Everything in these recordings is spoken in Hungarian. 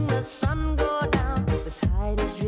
watching the sun go down. The tide is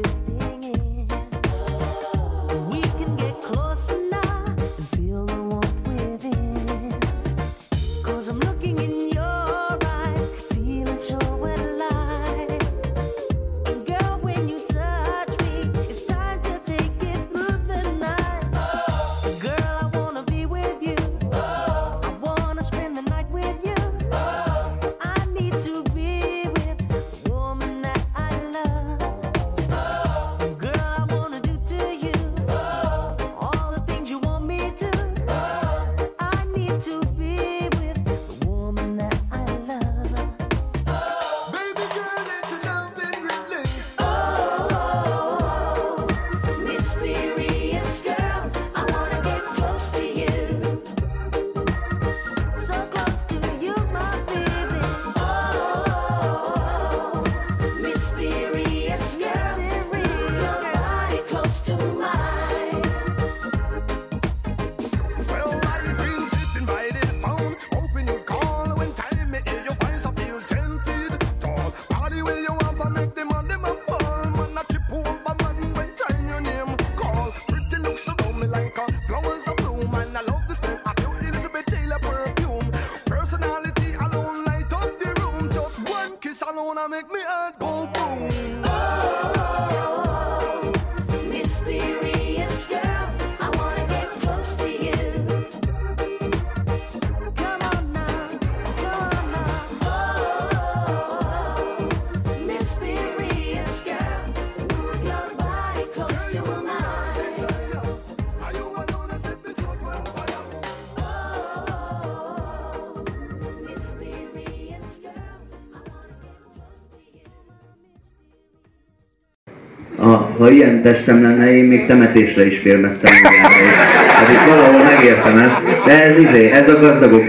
ha ilyen testem lenne, én még temetésre is félmeztem magára. Hát itt valahol megértem ezt, de ez izé, ez a gazdagok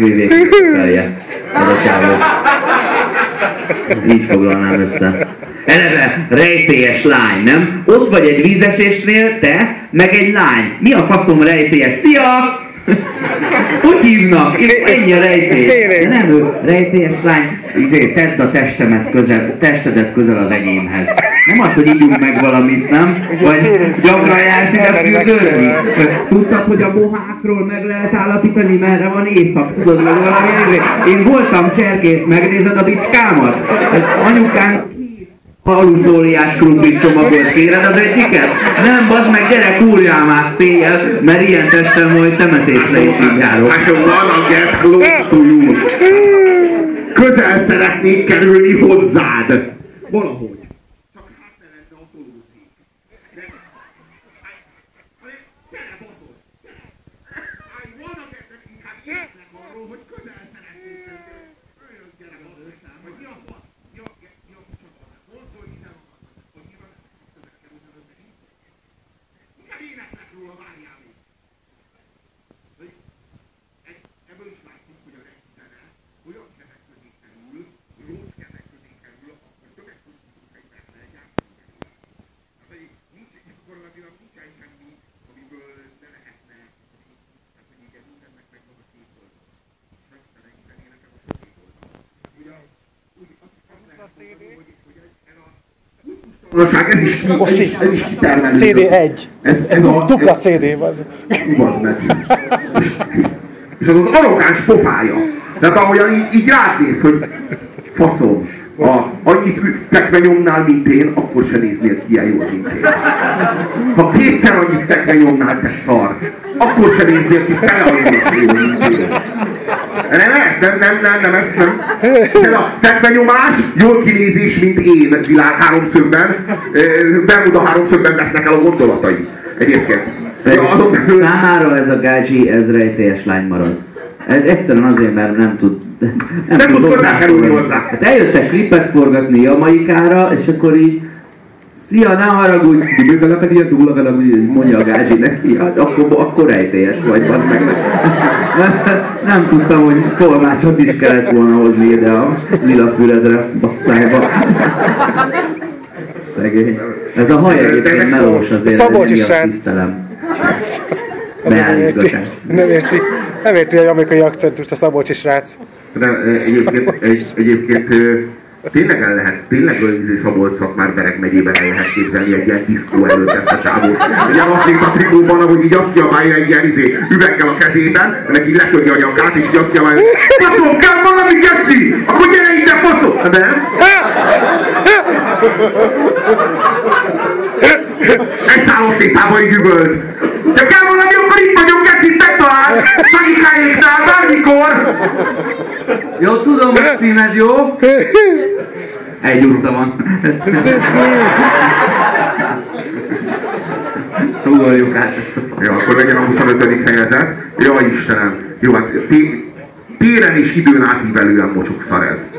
felje. Ez a csávó. Így foglalnám össze. Eleve rejtélyes lány, nem? Ott vagy egy vízesésnél, te, meg egy lány. Mi a faszom rejtélyes? Szia! Hogy hívnak? Ennyi a rejtély. Nem, ő rejtélyes lány. Izé, tedd a testemet közel, testedet közel az enyémhez. Nem az, hogy ígyunk meg valamit, nem? Vagy gyakran jársz ide fürdőzni? Tudtad, hogy a bohákról meg lehet állapítani, merre van éjszak? Tudod, meg valami Én voltam cserkész, megnézed a bicskámat? Anyukán Haluszóriás krumplit csomagot kéred az egyiket? Nem, bazd meg, gyere, kúrjál már széjjel, mert ilyen testem majd temetésre is így járok. Hát van a get close to you. Közel szeretnék kerülni hozzád. Valahogy. Ez is, ez is, ez is CD1. Ez, ez a, dupla CD, az. meg. És az az arrogáns pofája. Tehát ahogyan így, így rád néz, hogy faszom, ha annyit fekve nyomnál, mint én, akkor se néznél ki ilyen jól, mint én. Ha kétszer annyit fekve nyomnál, te szar, akkor se néznél ki fele annyit jól, mint én. Nem, ez, nem, nem, nem, nem, ez nem. De a fekvenyomás, jól kinézés, mint én világ háromszögben, Bermuda háromszögben vesznek el a gondolatai. Egyébként. Ja, azok, Számára ez a gácsi, ez rejtélyes lány marad. Ez egyszerűen azért, mert nem tud Nem tud hozzákerülni hozzá. Hát eljöttek klipet forgatni Jamaikára, és akkor így Szia, ne haragudj! Dibőkele pedig ilyen túl velem, így mondja a gázsi neki, hát akkor, akkor rejtélyes vagy, bazd meg. Nem tudtam, hogy tolmácsot is kellett volna hozni ide a lila füledre, basszájba. Szegény. Ez a haj egyébként melós azért, Szabolcs ez miatt tisztelem. Nem érti, nem érti, nem érti egy amerikai accentust a Szabolcsi srác. De egyébként, egy, egyébként tényleg el lehet, tényleg izé Szabolcs már Bereg megyében el lehet képzelni egy ilyen diszkó előtt ezt a csávót. Egy ilyen atléta trikóban, ahogy így azt kiabálja egy ilyen izé, üveggel a kezében, ennek így leköti a nyakát, és így azt kiabálja, faszom, kell valami geci! Akkor gyere ide, faszom! Nem? Egy szállottépában így üvölt. De kell valami, akkor itt vagyok, megtalálsz! Szagikáéknál, bármikor! Jó, tudom, hogy címed, jó? Egy utca van. Ugorjuk át ezt a Ja, akkor legyen a 25. helyezett. Jaj Istenem. Jó, hát té- téren és időn átívelően mocsok szar ez.